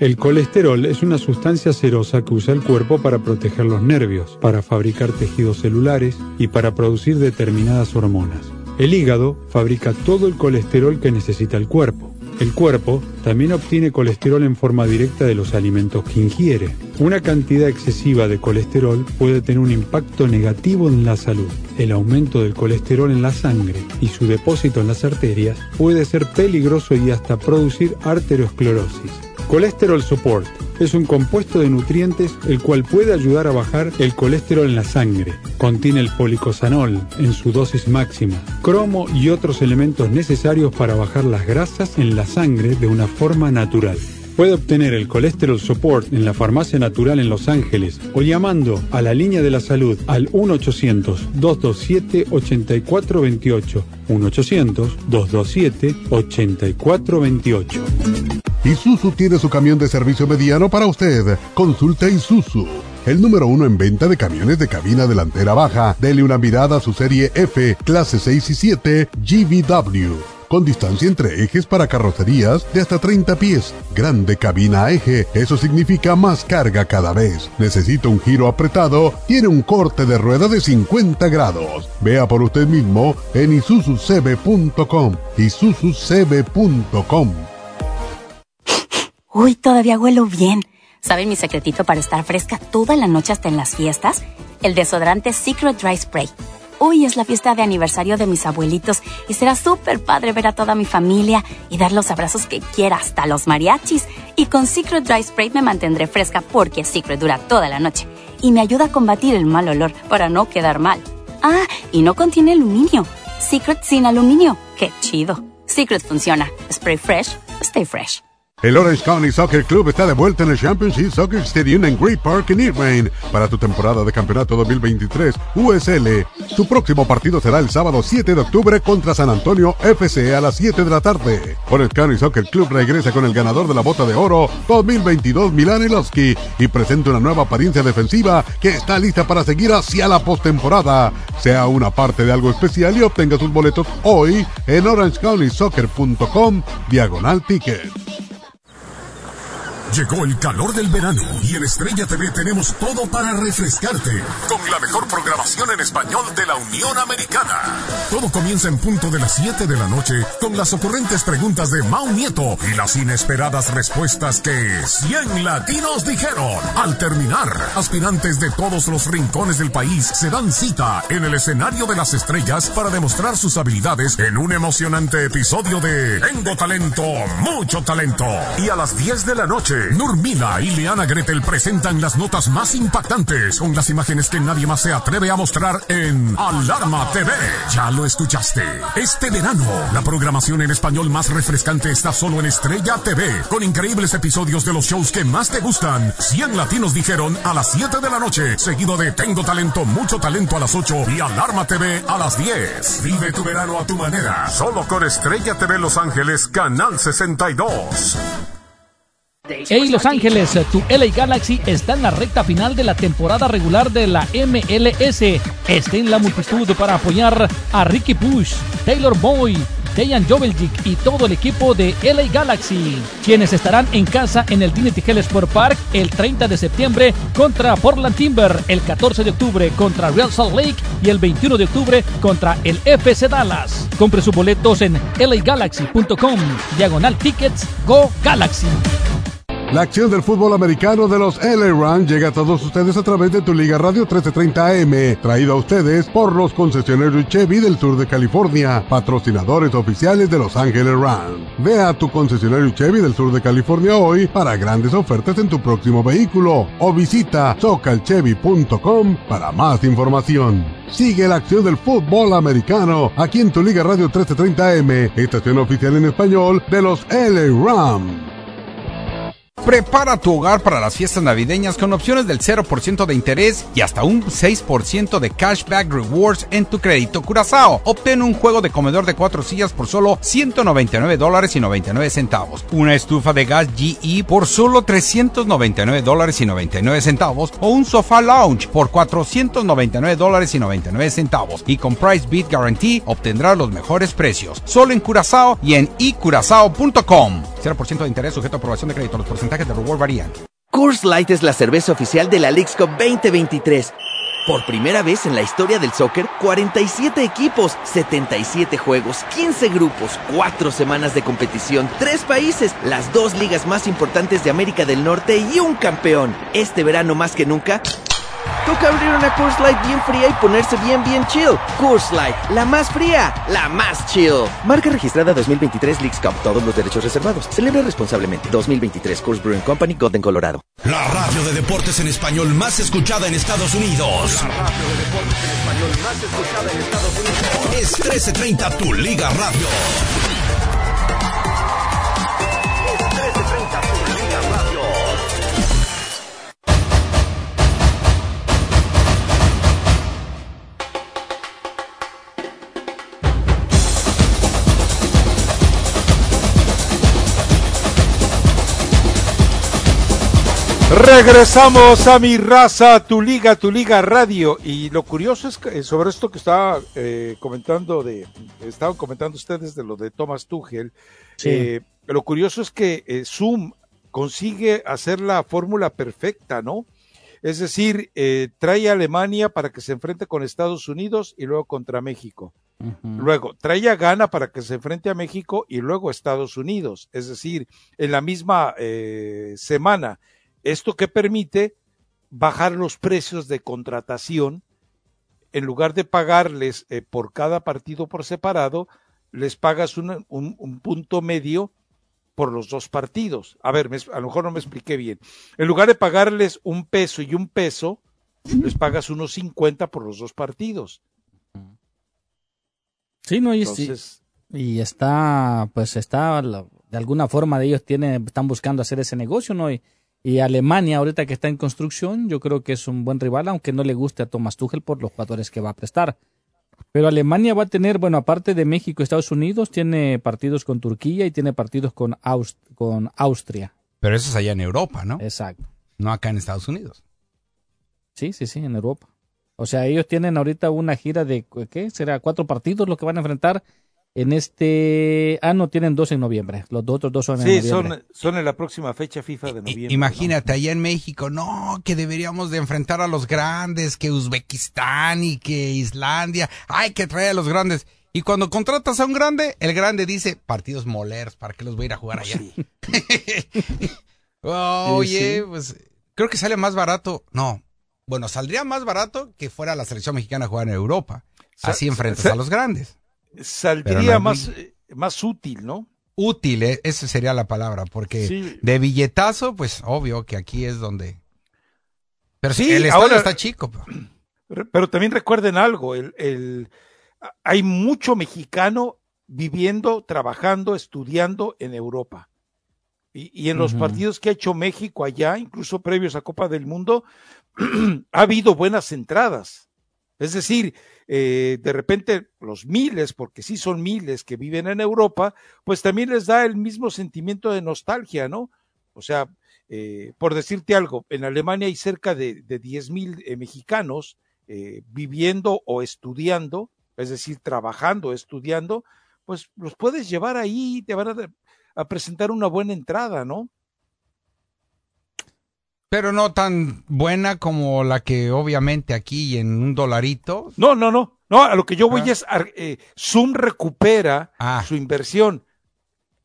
El colesterol es una sustancia serosa que usa el cuerpo para proteger los nervios, para fabricar tejidos celulares y para producir determinadas hormonas. El hígado fabrica todo el colesterol que necesita el cuerpo. El cuerpo también obtiene colesterol en forma directa de los alimentos que ingiere. Una cantidad excesiva de colesterol puede tener un impacto negativo en la salud. El aumento del colesterol en la sangre y su depósito en las arterias puede ser peligroso y hasta producir arteriosclerosis. Colesterol Support es un compuesto de nutrientes el cual puede ayudar a bajar el colesterol en la sangre. Contiene el policosanol en su dosis máxima, cromo y otros elementos necesarios para bajar las grasas en la sangre de una forma natural. Puede obtener el Colesterol Support en la Farmacia Natural en Los Ángeles o llamando a la línea de la salud al 1-800-227-8428. 1-800-227-8428. Isuzu tiene su camión de servicio mediano para usted. Consulte Isuzu. El número uno en venta de camiones de cabina delantera baja. Dele una mirada a su serie F, clase 6 y 7, GVW. Con distancia entre ejes para carrocerías de hasta 30 pies. Grande cabina eje. Eso significa más carga cada vez. Necesita un giro apretado. Tiene un corte de rueda de 50 grados. Vea por usted mismo en isuzucb.com. isuzucb.com. Uy, todavía huelo bien. ¿Saben mi secretito para estar fresca toda la noche hasta en las fiestas? El desodorante Secret Dry Spray. Hoy es la fiesta de aniversario de mis abuelitos y será súper padre ver a toda mi familia y dar los abrazos que quiera hasta los mariachis. Y con Secret Dry Spray me mantendré fresca porque Secret dura toda la noche y me ayuda a combatir el mal olor para no quedar mal. Ah, y no contiene aluminio. Secret sin aluminio. Qué chido. Secret funciona. Spray fresh, stay fresh. El Orange County Soccer Club está de vuelta en el Championship Soccer Stadium en Great Park en Irvine para tu temporada de campeonato 2023 USL. Su próximo partido será el sábado 7 de octubre contra San Antonio FC a las 7 de la tarde. Orange County Soccer Club regresa con el ganador de la bota de oro 2022 Milan y presenta una nueva apariencia defensiva que está lista para seguir hacia la postemporada. Sea una parte de algo especial y obtenga sus boletos hoy en orangecounty.soccer.com diagonal ticket. Llegó el calor del verano y en Estrella TV tenemos todo para refrescarte con la mejor programación en español de la Unión Americana. Todo comienza en punto de las 7 de la noche con las ocurrentes preguntas de Mau Nieto y las inesperadas respuestas que 100 latinos dijeron. Al terminar, aspirantes de todos los rincones del país se dan cita en el escenario de las estrellas para demostrar sus habilidades en un emocionante episodio de Tengo talento, mucho talento. Y a las 10 de la noche Nurmila y Leana Gretel presentan las notas más impactantes con las imágenes que nadie más se atreve a mostrar en Alarma TV. Ya lo escuchaste. Este verano, la programación en español más refrescante está solo en Estrella TV, con increíbles episodios de los shows que más te gustan. 100 latinos dijeron a las 7 de la noche, seguido de Tengo talento, mucho talento a las 8 y Alarma TV a las 10. Vive tu verano a tu manera, solo con Estrella TV Los Ángeles, Canal 62. Hey Los Ángeles, tu LA Galaxy está en la recta final de la temporada regular de la MLS. Esté en la multitud para apoyar a Ricky Push, Taylor Boy, Dejan Joveljic y todo el equipo de LA Galaxy, quienes estarán en casa en el Dignity Health Sport Park el 30 de septiembre contra Portland Timber, el 14 de octubre contra Real Salt Lake y el 21 de octubre contra el FC Dallas. Compre sus boletos en lagalaxy.com, diagonal tickets, Go Galaxy. La acción del fútbol americano de los LA Rams llega a todos ustedes a través de tu Liga Radio 1330 AM, traído a ustedes por los concesionarios Chevy del sur de California, patrocinadores oficiales de Los Ángeles Rams. Ve a tu concesionario Chevy del sur de California hoy para grandes ofertas en tu próximo vehículo o visita socalchevy.com para más información. Sigue la acción del fútbol americano aquí en tu Liga Radio 1330 AM, estación oficial en español de los LA Rams. Prepara tu hogar para las fiestas navideñas con opciones del 0% de interés y hasta un 6% de cashback rewards en tu crédito Curazao. Obtén un juego de comedor de cuatro sillas por solo 199 dólares y 99 centavos. Una estufa de gas GE por solo 399 dólares y 99 centavos. O un sofá lounge por 499 dólares y 99 centavos. Y con Price Beat Guarantee obtendrás los mejores precios. Solo en Curazao y en icurazao.com. 0% de interés sujeto a aprobación de crédito. Los Coors Light es la cerveza oficial de la Leagues Cup 2023. Por primera vez en la historia del soccer, 47 equipos, 77 juegos, 15 grupos, 4 semanas de competición, 3 países, las dos ligas más importantes de América del Norte y un campeón. Este verano más que nunca, toca abrir una Coors Light bien fría y ponerse bien bien chill. Coors Light, la más fría, la más chill. Marca registrada 2023 Leagues Cup, todos los derechos reservados. Celebra responsablemente. 2023 Coors Brewing Company, Golden, Colorado. La radio de deportes en español más escuchada en Estados Unidos. La radio de deportes en español más escuchada en Estados Unidos. Es 1330 Tu Liga Radio. Regresamos a mi raza, tu liga, tu liga radio. Y lo curioso es que eh, sobre esto que estaba eh, comentando de, estaban comentando ustedes de lo de Thomas Tuchel. eh, lo curioso es que eh, Zoom consigue hacer la fórmula perfecta, ¿no? Es decir, eh, trae a Alemania para que se enfrente con Estados Unidos y luego contra México. Luego, trae a Ghana para que se enfrente a México y luego a Estados Unidos. Es decir, en la misma semana. Esto que permite bajar los precios de contratación, en lugar de pagarles eh, por cada partido por separado, les pagas un, un, un punto medio por los dos partidos. A ver, me, a lo mejor no me expliqué bien. En lugar de pagarles un peso y un peso, les pagas unos 50 por los dos partidos. Sí, no, y, sí, Entonces, y está, pues está, de alguna forma de ellos tienen, están buscando hacer ese negocio, ¿no? Y, y Alemania, ahorita que está en construcción, yo creo que es un buen rival, aunque no le guste a Thomas Tuchel por los jugadores que va a prestar. Pero Alemania va a tener, bueno, aparte de México y Estados Unidos, tiene partidos con Turquía y tiene partidos con, con Austria. Pero eso es allá en Europa, ¿no? Exacto. No acá en Estados Unidos. Sí, sí, sí, en Europa. O sea, ellos tienen ahorita una gira de, ¿qué? ¿Será cuatro partidos los que van a enfrentar en este... Ah, no, tienen dos en noviembre. Los otros dos son en sí, noviembre. son, son en la próxima fecha FIFA de noviembre. Imagínate, allá en México, no, que deberíamos de enfrentar a los grandes, que Uzbekistán y que Islandia, hay que traer a los grandes. Y cuando contratas a un grande, el grande dice, partidos moleros, ¿para qué los voy a ir a jugar allá? Oye, Sí, sí. pues creo que sale más barato, no, bueno, saldría más barato que fuera la selección mexicana a jugar en Europa. Así enfrentas a los grandes. Saldría no más, eh, más útil, ¿no? Útil, eh, esa sería la palabra, porque Sí. de billetazo, pues obvio que aquí es donde... Pero sí, el estadio ahora- está chico. pero- también recuerden algo, el, el- hay mucho mexicano viviendo, trabajando, estudiando en Europa. Y, y en los partidos que ha hecho México allá, incluso previos a Copa del Mundo, ha habido buenas entradas. Es decir, eh, de repente los miles, porque sí son miles que viven en Europa, pues también les da el mismo sentimiento de nostalgia, ¿no? O sea, eh, por decirte algo, en Alemania hay cerca de, de 10 mil eh, mexicanos eh, viviendo o estudiando, es decir, trabajando, estudiando, pues los puedes llevar ahí y te van a presentar una buena entrada, ¿no? Pero no tan buena como la que obviamente aquí en un dolarito. No, no, no, no, a lo que yo voy Ah. es, eh, Zoom recupera Ah. su inversión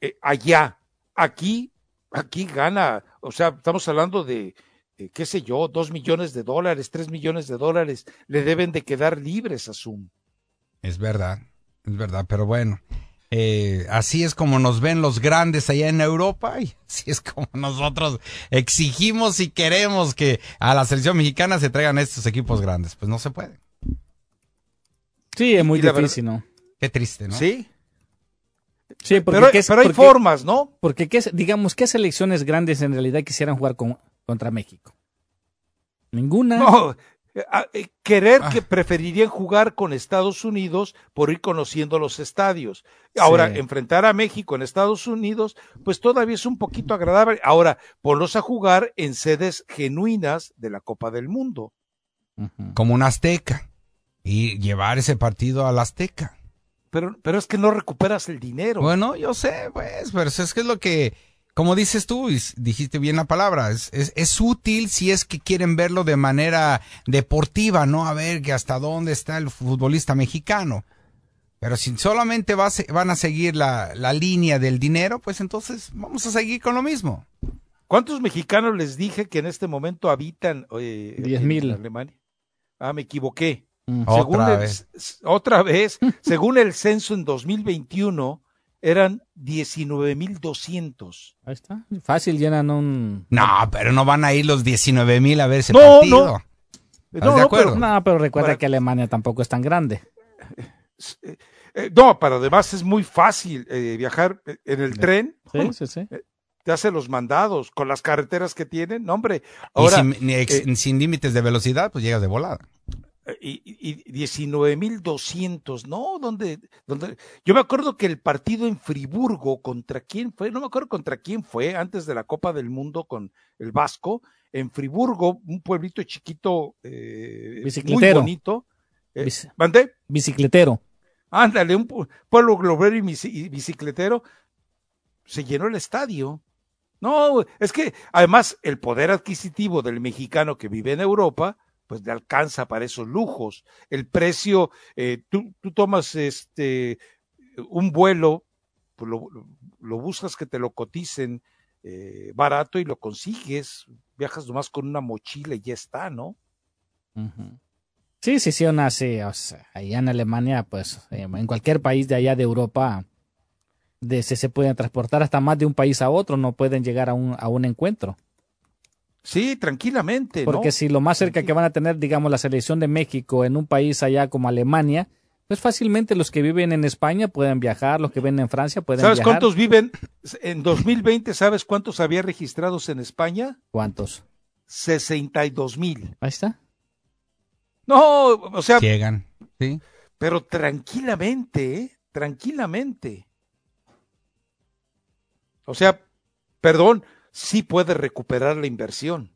eh, allá, aquí, aquí gana, o sea, estamos hablando de, eh, qué sé yo, dos millones de dólares, tres millones de dólares, le deben de quedar libres a Zoom. Es verdad, es verdad, pero bueno. Eh, así es como nos ven los grandes allá en Europa y así es como nosotros exigimos y queremos que a la selección mexicana se traigan estos equipos grandes. Pues no se puede. Sí, es muy difícil, ¿no? Qué triste, ¿no? Sí. Sí, porque pero, ¿qué- pero hay porque- formas, ¿no? Porque, ¿qué, digamos, ¿qué selecciones grandes en realidad quisieran jugar con- contra México? Ninguna. No, querer Ah. que preferirían jugar con Estados Unidos por ir conociendo los estadios. Ahora, Sí. enfrentar a México en Estados Unidos, pues todavía es un poquito agradable. Ahora, ponlos a jugar en sedes genuinas de la Copa del Mundo. Como un azteca. Y llevar ese partido al azteca. Pero, pero es que no recuperas el dinero. Bueno, yo sé, pues, pero es que es lo que, como dices tú, y dijiste bien la palabra, es, es, es útil si es que quieren verlo de manera deportiva, ¿no? A ver que hasta dónde está el futbolista mexicano. Pero si solamente va van a seguir la, la línea del dinero, pues entonces vamos a seguir con lo mismo. ¿Cuántos mexicanos les dije que en este momento habitan eh, Diez en mil. Alemania? Ah, me equivoqué. Mm. Según Otra el- vez. otra vez, según el censo en 2021, eran 19.200. Ahí está. Fácil llenan un. No, pero no van a ir los 19 mil a ver ese No, partido. no. ¿Estás No, de no, acuerdo? pero- No, pero recuerda Para- que Alemania tampoco es tan grande. Eh, no, pero además es muy fácil eh, viajar eh, en el tren. Sí, sí, sí. Te hace los mandados con las carreteras que tienen. No, hombre, Y ahora. sin, eh, sin límites de velocidad, pues llegas de volada. Y, y, y 19.200, ¿no? Donde, donde, yo me acuerdo que el partido en Friburgo, ¿contra quién fue? No me acuerdo contra quién fue antes de la Copa del Mundo con el Vasco. En Friburgo, un pueblito chiquito, eh, muy Bicicletero. bonito. Eh. Bicicletero. Ándale, un pu- pueblo globero y bicicletero. Se llenó el estadio. No, es que además el poder adquisitivo del mexicano que vive en Europa, pues le alcanza para esos lujos. El precio, eh, tú, tú tomas este un vuelo, pues lo, lo buscas que te lo coticen eh, barato y lo consigues. Viajas nomás con una mochila y ya está, ¿no? Ujú. Sí, sí, sí, aún así, o sea, allá en Alemania, pues, eh, en cualquier país de allá de Europa, de, se, se pueden transportar hasta más de un país a otro, no pueden llegar a un, a un encuentro. Sí, tranquilamente. ¿no? Porque si lo más cerca que van a tener, digamos, la selección de México en un país allá como Alemania, pues fácilmente los que viven en España pueden viajar, los que viven en Francia pueden ¿Sabes viajar. cuántos viven? En 2020, ¿sabes cuántos había registrados en España? ¿Cuántos? 62 mil. Ahí está. No, o sea, Llegan, ¿sí? pero tranquilamente, ¿eh? tranquilamente. O sea, perdón, sí puede recuperar la inversión.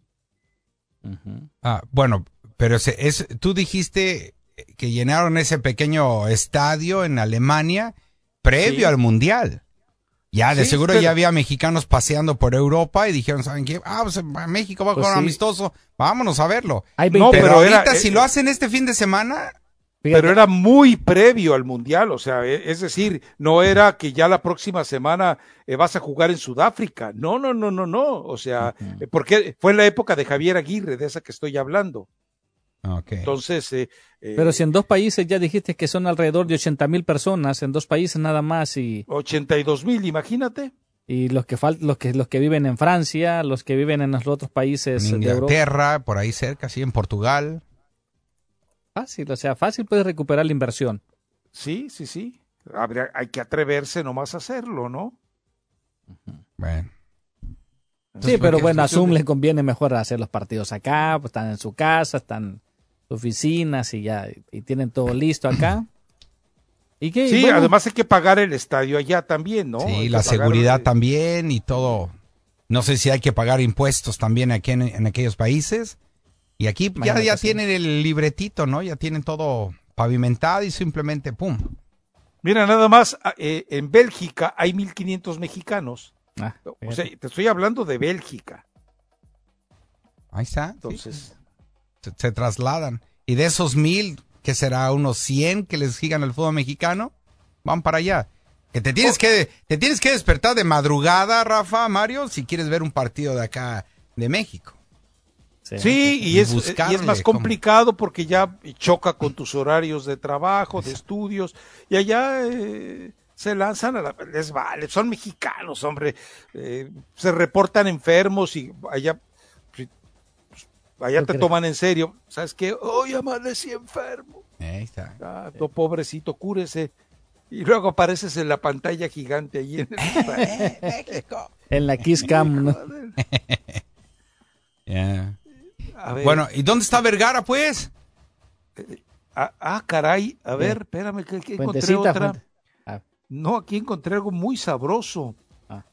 Ah, bueno, pero es, tú dijiste que llenaron ese pequeño estadio en Alemania previo Sí. al Mundial. Ya, de Sí, seguro pero- ya había mexicanos paseando por Europa y dijeron, ¿saben qué? Ah, pues México va a Pues jugar sí. amistoso, vámonos a verlo. Hay No, 20 pero, ahorita, eh, si lo hacen este fin de semana, fíjate, Pero era muy previo al Mundial, o sea, e- es decir, no era que ya la próxima semana eh, vas a jugar en Sudáfrica. No, no, no, no, no. O sea, eh, porque fue en la época de Javier Aguirre, de esa que estoy hablando. Ok. Entonces, eh, eh, Pero si en dos países ya dijiste que son alrededor de 80 mil personas, en dos países nada más, y, 82 mil, imagínate. y los que fal- los que los que viven en Francia, los que viven en los otros países en de Europa. Inglaterra, por ahí cerca, sí, en Portugal. Fácil, o sea, fácil puedes recuperar la inversión. Sí, sí, sí. Habría, hay que atreverse nomás a hacerlo, ¿no? Bueno. Sí, pero bueno, a Zoom de- le conviene mejor hacer los partidos acá, pues están en su casa, están en sus oficinas y ya, y tienen todo listo acá. ¿Y qué? Sí, Bueno, además hay que pagar el estadio allá también, ¿no? Sí, la seguridad también y todo. No sé si hay que pagar impuestos también aquí en, en aquellos países. Y aquí ya, Imagínate, ya tienen el libretito, ¿no? Ya tienen todo pavimentado y simplemente ¡pum! Mira, nada más, ah, eh, en Bélgica hay 1.500 mexicanos. ah, O sea, te estoy hablando de Bélgica. Ahí está. sí. Entonces, Se, se trasladan. Y de esos mil, que será unos 100 que les sigan el fútbol mexicano, van para allá. Que te tienes que te tienes que despertar de madrugada, Rafa, Mario, si quieres ver un partido de acá de México. Sí, y, es, y es más complicado porque ya choca con tus horarios de trabajo, de estudios, y allá eh, se lanzan a la, les vale, son mexicanos, hombre, eh, se reportan enfermos y allá, pues, allá te toman en serio, ¿sabes qué? Hoy amanecí enfermo. Ahí está. Ah, pobrecito, cúrese. Y luego apareces en la pantalla gigante allí en el México. En la Kiss Cam, ¿no? Bueno, ¿y dónde está Vergara, pues? ah, ah, caray, a ver, espérame, que, que encontré otra. Ah. No, aquí encontré algo muy sabroso. Ah.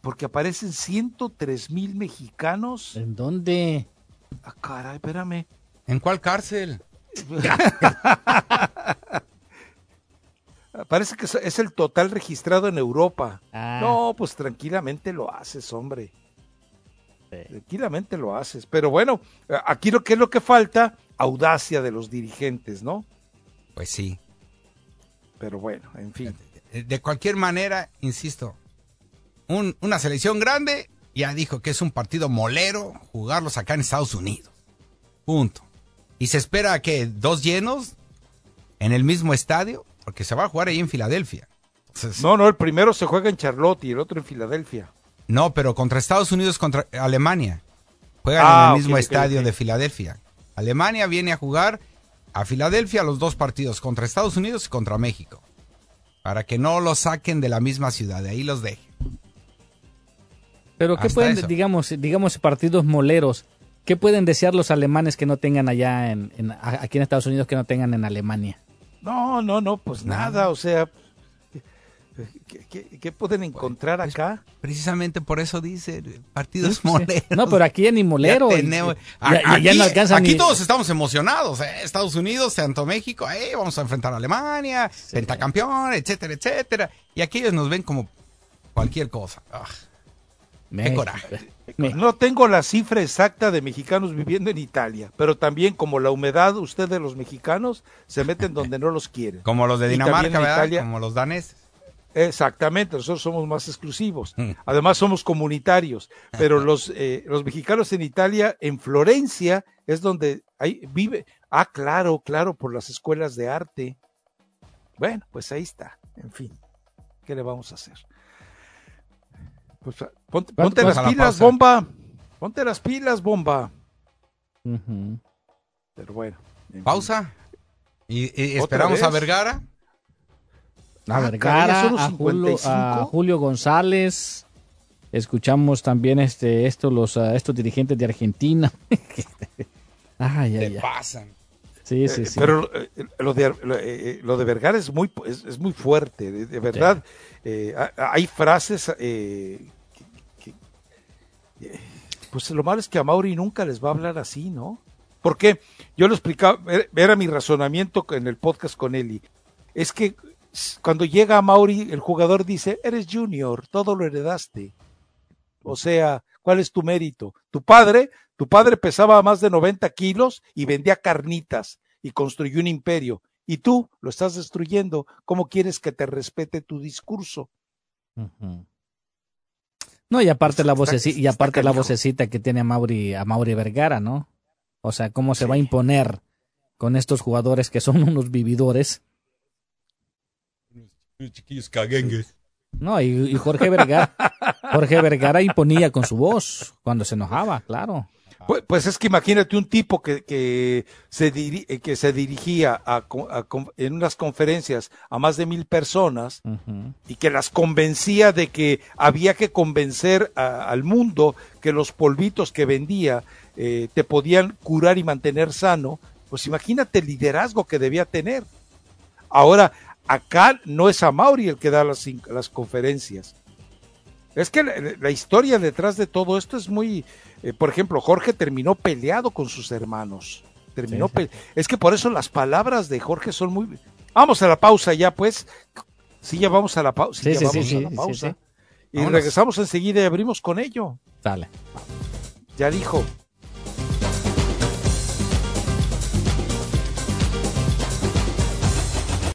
Porque aparecen 103 mil mexicanos. ¿En dónde? Ah, caray, espérame. ¿En cuál cárcel? Parece que es el total registrado en Europa. No, pues tranquilamente lo haces, hombre. Tranquilamente lo haces. Pero bueno, aquí lo que es lo que falta, audacia de los dirigentes, ¿no? Pues sí. Pero bueno, en fin. De, cualquier manera, insisto, una selección grande ya dijo que es un partido molero jugarlos acá en Estados Unidos. Punto. Y se espera que dos llenos en el mismo estadio, porque se va a jugar ahí en Filadelfia. no, no, el primero se juega en Charlotte y el otro en Filadelfia. No, pero contra Estados Unidos, contra Alemania. Juegan en el ah, mismo estadio de Filadelfia. Alemania viene a jugar a Filadelfia los dos partidos, contra Estados Unidos y contra México. Para que no los saquen de la misma ciudad, de ahí los dejen. Pero ¿qué pueden, digamos, digamos, partidos moleros? ¿Qué pueden desear los alemanes que no tengan allá en, aquí en Estados Unidos que no tengan en Alemania? No, no, no, pues nada, o sea, ¿Qué, pueden encontrar acá? Precisamente por eso dice partidos moleros. No, pero aquí ni molero. aquí, todos estamos emocionados. ¿eh? Estados Unidos, Santo México, vamos a enfrentar a Alemania, pentacampeón, etcétera, etcétera. Y aquí ellos nos ven como cualquier cosa. qué coraje. No tengo la cifra exacta de mexicanos viviendo en Italia, pero también como la humedad, ustedes los mexicanos se meten donde no los quieren. Como los de Dinamarca, ¿verdad? Como los daneses. Exactamente, nosotros somos más exclusivos. Mm. Además somos comunitarios, pero los, eh, los mexicanos en Italia, en Florencia, es donde hay, vive. Ah, claro, claro, por las escuelas de arte. Bueno, pues ahí está. En fin, ¿qué le vamos a hacer? Pues, ponte, las pilas, bomba. Ponte las pilas, bomba. Pero bueno. Pausa. ¿Y, esperamos a Vergara? A ah, Vergara, a Julio, a Julio, González. Escuchamos también este, esto, los, uh, estos dirigentes de Argentina. ay, ay, ay. pasan. Sí, sí, sí. Pero eh, lo, de, eh, lo, de Vergara es muy, es, muy fuerte, de, verdad. Eh, hay frases que, pues lo malo es que a Mauri nunca les va a hablar así, ¿no? Porque yo lo explicaba, era mi razonamiento en el podcast con Eli. Es que cuando llega a Mauri, el jugador dice, eres junior, todo lo heredaste. O sea, ¿cuál es tu mérito? Tu padre, tu padre pesaba más de 90 kilos y vendía carnitas y construyó un imperio. Y tú lo estás destruyendo. ¿Cómo quieres que te respete tu discurso? No, y aparte la vocecita, y aparte la vocecita que tiene a Mauri, a Mauri Vergara, ¿no? O sea, cómo se va a imponer con estos jugadores que son unos vividores chiquillos caguengues. No, y, Jorge Vergara, Jorge Vergara imponía con su voz cuando se enojaba, claro. Pues, pues es que imagínate un tipo que, que, se, que se dirigía a, en unas conferencias a más de mil personas y que las convencía de que había que convencer al mundo que los polvitos que vendía eh, te podían curar y mantener sano, pues imagínate el liderazgo que debía tener. Ahora, Acá no es a Mauri el que da las, las conferencias. Es que la, historia detrás de todo esto es muy, eh, por ejemplo, Jorge terminó peleado con sus hermanos. Terminó es que por eso las palabras de Jorge son muy. Vamos a la pausa ya, pues. Sí, ya vamos a la, pausa. Sí, vamos a la pausa. Y regresamos enseguida y abrimos con ello. Dale. Ya dijo.